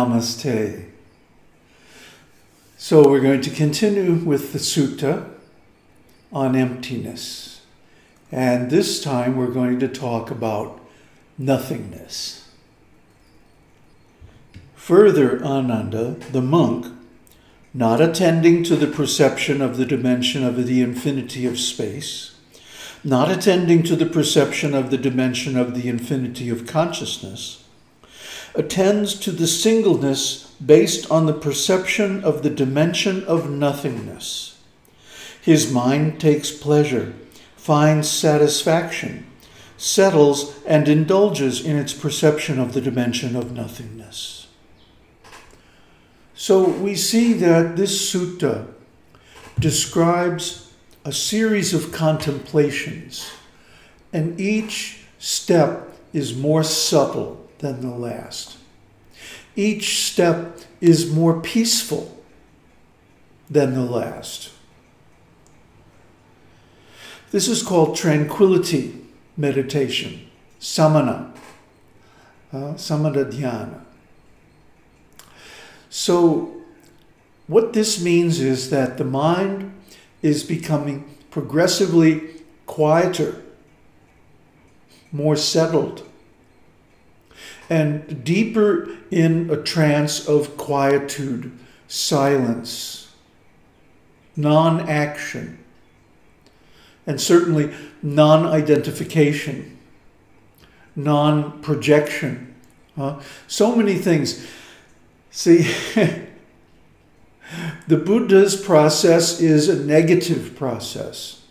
Namaste. So we're going to continue with the sutta on emptiness. And this time we're going to talk about nothingness. Further, Ananda, the monk, not attending to the perception of the dimension of the infinity of space, not attending to the perception of the dimension of the infinity of consciousness, attends to the singleness based on the perception of the dimension of nothingness. His mind takes pleasure, finds satisfaction, settles, and indulges in its perception of the dimension of nothingness. So we see that this sutta describes a series of contemplations, and each step is more subtle than the last. Each step is more peaceful than the last. This is called tranquility meditation, samana, uh, samana dhyana. So, what this means is that the mind is becoming progressively quieter, more settled, and deeper in a trance of quietude, silence, non action, and certainly non identification, non projection. Uh, so many things. See, the Buddha's process is a negative process.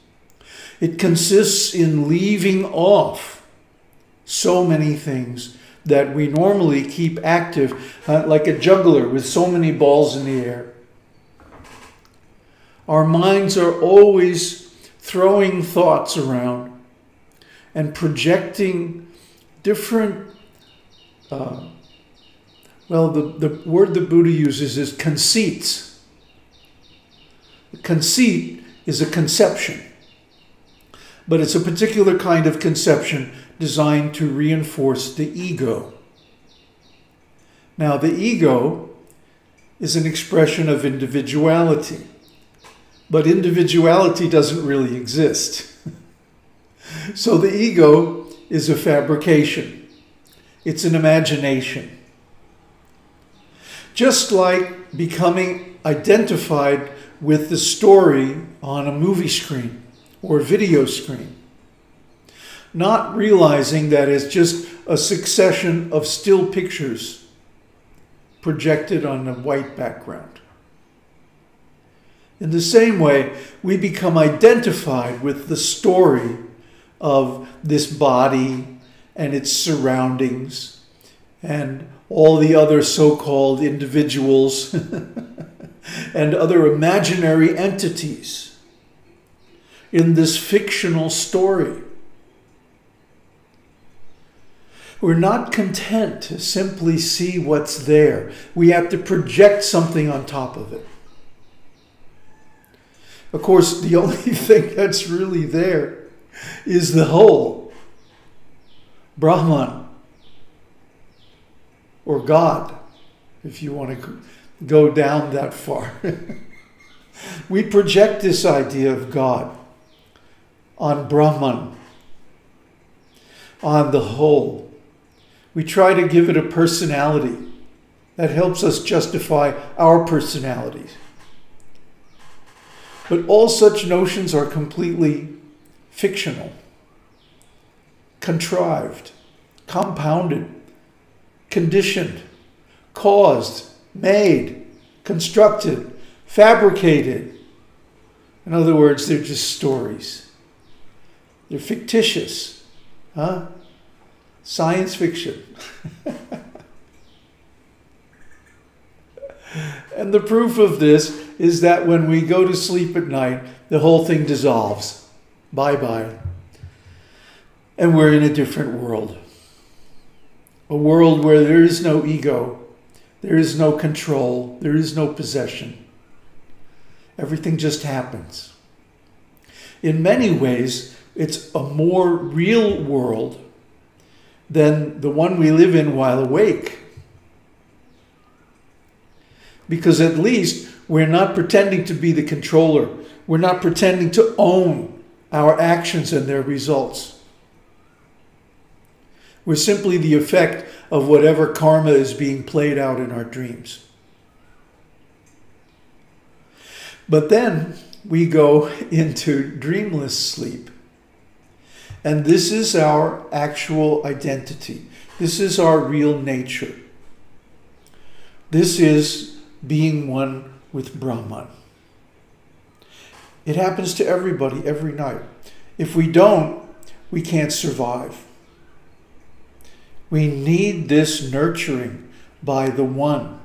It consists in leaving off so many things that we normally keep active, uh, like a juggler with so many balls in the air. Our minds are always throwing thoughts around and projecting different. Uh, well, the, the word the Buddha uses is conceits. Conceit is a conception, but it's a particular kind of conception designed to reinforce the ego. Now, the ego is an expression of individuality, but individuality doesn't really exist. so the ego is a fabrication, it's an imagination. Just like becoming identified with the story on a movie screen or video screen not realizing that it's just a succession of still pictures projected on a white background. In the same way, we become identified with the story of this body and its surroundings and all the other so called individuals and other imaginary entities in this fictional story. We're not content to simply see what's there. We have to project something on top of it. Of course, the only thing that's really there is the whole Brahman or God, if you want to go down that far. we project this idea of God on Brahman, on the whole. We try to give it a personality that helps us justify our personalities. But all such notions are completely fictional, contrived, compounded, conditioned, caused, made, constructed, fabricated. In other words, they're just stories. They're fictitious. Huh? Science fiction. and the proof of this is that when we go to sleep at night, the whole thing dissolves. Bye bye. And we're in a different world. A world where there is no ego, there is no control, there is no possession. Everything just happens. In many ways, it's a more real world than the one we live in while awake. Because at least we're not pretending to be the controller. We're not pretending to own our actions and their results. We're simply the effect of whatever karma is being played out in our dreams. But then we go into dreamless sleep. And this is our actual identity. This is our real nature. This is being one with Brahman. It happens to everybody every night. If we don't, we can't survive. We need this nurturing by the one.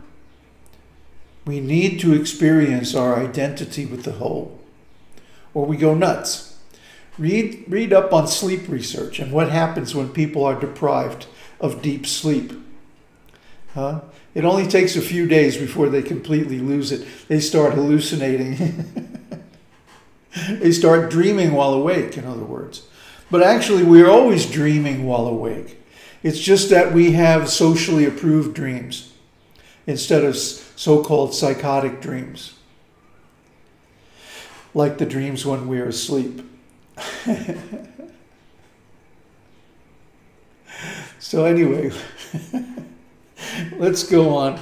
We need to experience our identity with the whole, or we go nuts. Read, read up on sleep research and what happens when people are deprived of deep sleep. Huh? It only takes a few days before they completely lose it. They start hallucinating. they start dreaming while awake, in other words. But actually, we're always dreaming while awake. It's just that we have socially approved dreams instead of so called psychotic dreams, like the dreams when we're asleep. so, anyway, let's go on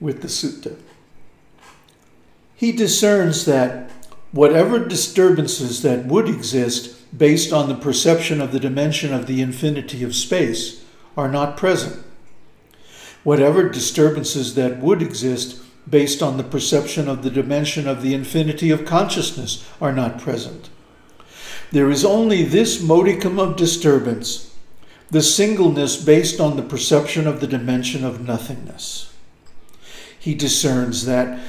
with the sutta. He discerns that whatever disturbances that would exist based on the perception of the dimension of the infinity of space are not present. Whatever disturbances that would exist based on the perception of the dimension of the infinity of consciousness are not present. There is only this modicum of disturbance, the singleness based on the perception of the dimension of nothingness. He discerns that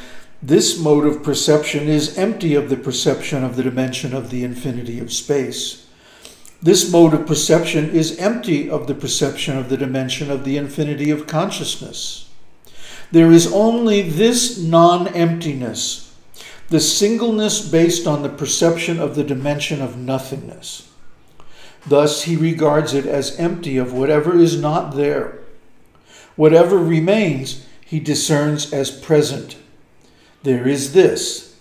this mode of perception is empty of the perception of the dimension of the infinity of space. This mode of perception is empty of the perception of the dimension of the infinity of consciousness. There is only this non emptiness, the singleness based on the perception of the dimension of nothingness. Thus, he regards it as empty of whatever is not there. Whatever remains, he discerns as present there is this.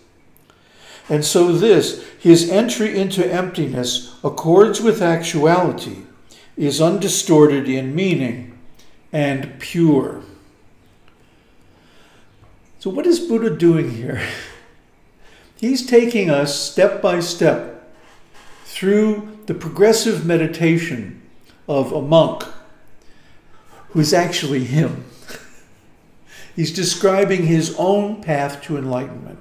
And so, this, his entry into emptiness, accords with actuality, is undistorted in meaning and pure. So, what is Buddha doing here? He's taking us step by step through the progressive meditation of a monk who's actually him. He's describing his own path to enlightenment.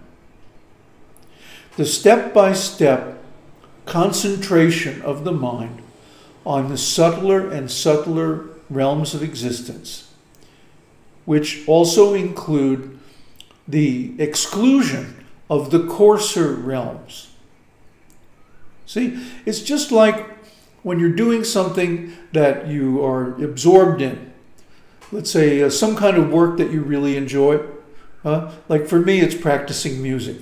The step by step concentration of the mind on the subtler and subtler realms of existence, which also include the exclusion of the coarser realms. See, it's just like when you're doing something that you are absorbed in let's say, uh, some kind of work that you really enjoy. Uh, like for me, it's practicing music.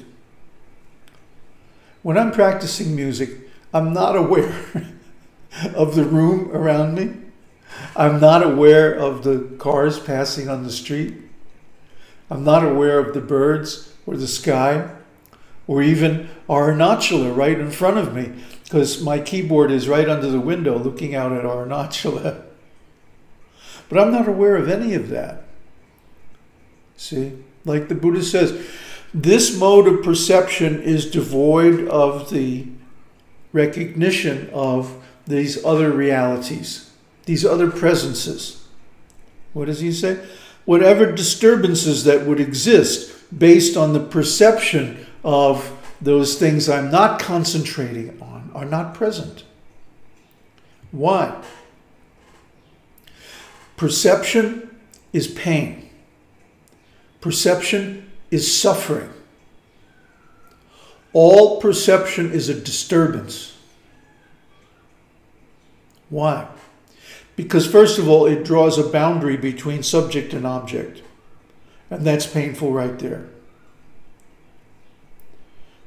When I'm practicing music, I'm not aware of the room around me. I'm not aware of the cars passing on the street. I'm not aware of the birds or the sky or even Arunachala right in front of me because my keyboard is right under the window looking out at Arunachala. But I'm not aware of any of that. See, like the Buddha says, this mode of perception is devoid of the recognition of these other realities, these other presences. What does he say? Whatever disturbances that would exist based on the perception of those things I'm not concentrating on are not present. Why? Perception is pain. Perception is suffering. All perception is a disturbance. Why? Because, first of all, it draws a boundary between subject and object. And that's painful right there.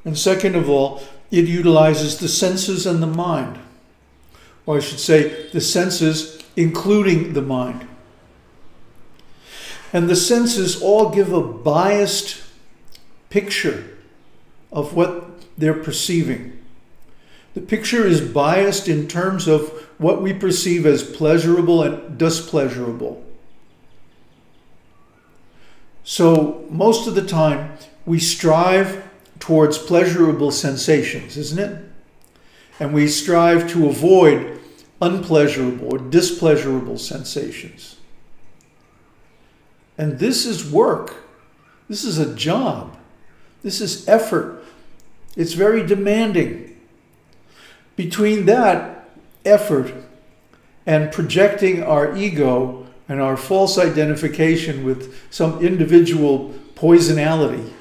And second of all, it utilizes the senses and the mind. Or I should say, the senses including the mind. And the senses all give a biased picture of what they're perceiving. The picture is biased in terms of what we perceive as pleasurable and displeasurable. So, most of the time, we strive towards pleasurable sensations, isn't it? And we strive to avoid unpleasurable or displeasurable sensations. And this is work. This is a job. This is effort. It's very demanding. Between that effort and projecting our ego and our false identification with some individual poisonality,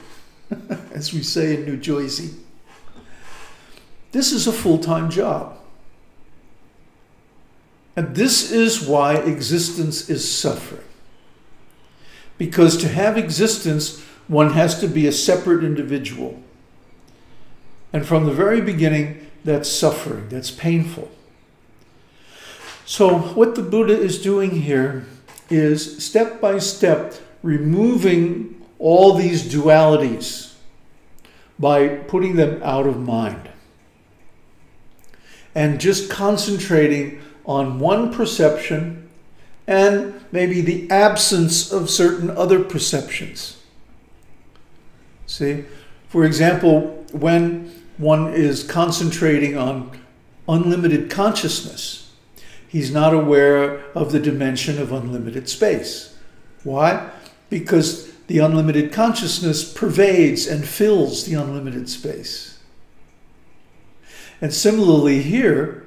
as we say in New Jersey, this is a full time job. And this is why existence is suffering. Because to have existence, one has to be a separate individual. And from the very beginning, that's suffering, that's painful. So, what the Buddha is doing here is step by step removing all these dualities by putting them out of mind and just concentrating on one perception and maybe the absence of certain other perceptions. See, for example, when one is concentrating on unlimited consciousness, he's not aware of the dimension of unlimited space. Why? Because the unlimited consciousness pervades and fills the unlimited space. And similarly, here,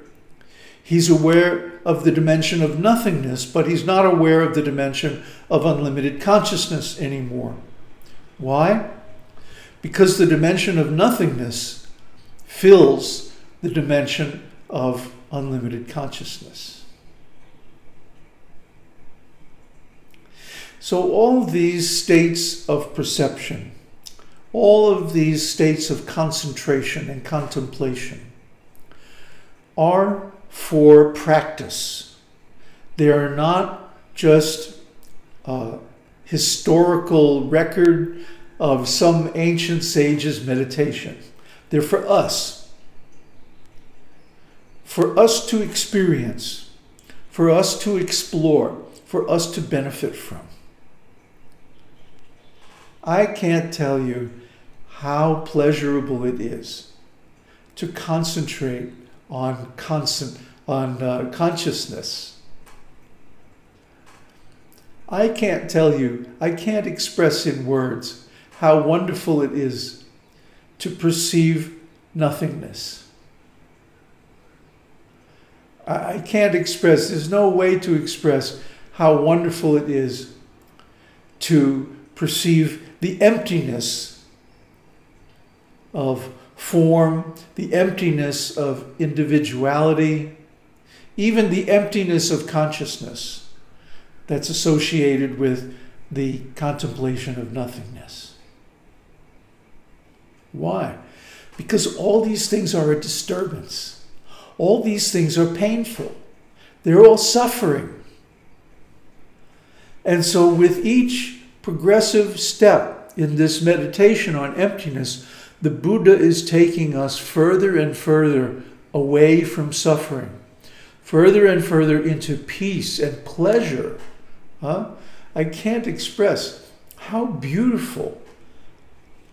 he's aware of the dimension of nothingness, but he's not aware of the dimension of unlimited consciousness anymore. Why? Because the dimension of nothingness fills the dimension of unlimited consciousness. So, all these states of perception, all of these states of concentration and contemplation are for practice. They are not just a historical record of some ancient sage's meditation. They're for us. For us to experience, for us to explore, for us to benefit from. I can't tell you how pleasurable it is to concentrate on constant on uh, consciousness. I can't tell you, I can't express in words how wonderful it is to perceive nothingness. I can't express, there's no way to express how wonderful it is to perceive the emptiness of form, the emptiness of individuality, even the emptiness of consciousness that's associated with the contemplation of nothingness. Why? Because all these things are a disturbance. All these things are painful. They're all suffering. And so, with each progressive step in this meditation on emptiness, the Buddha is taking us further and further away from suffering, further and further into peace and pleasure. Huh? I can't express how beautiful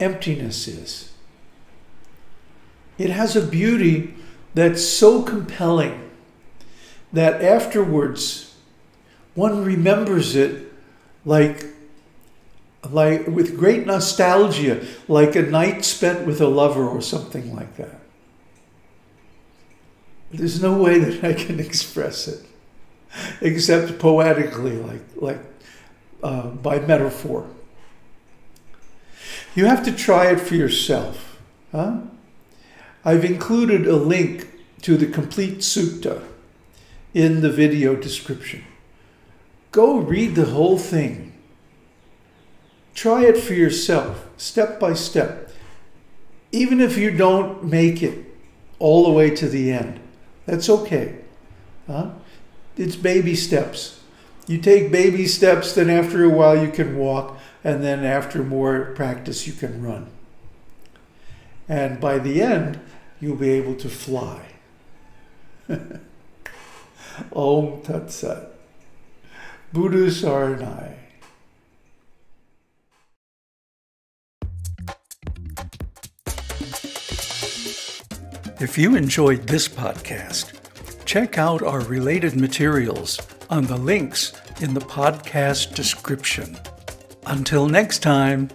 emptiness is. It has a beauty that's so compelling that afterwards one remembers it like like with great nostalgia, like a night spent with a lover or something like that. There's no way that I can express it, except poetically, like like uh, by metaphor. You have to try it for yourself. Huh? I've included a link to the complete sutta in the video description. Go read the whole thing Try it for yourself, step by step. even if you don't make it all the way to the end, that's okay. Huh? It's baby steps. You take baby steps, then after a while you can walk, and then after more practice you can run. And by the end, you'll be able to fly. Om Tat Sat. Buddha Saranai. If you enjoyed this podcast, check out our related materials on the links in the podcast description. Until next time.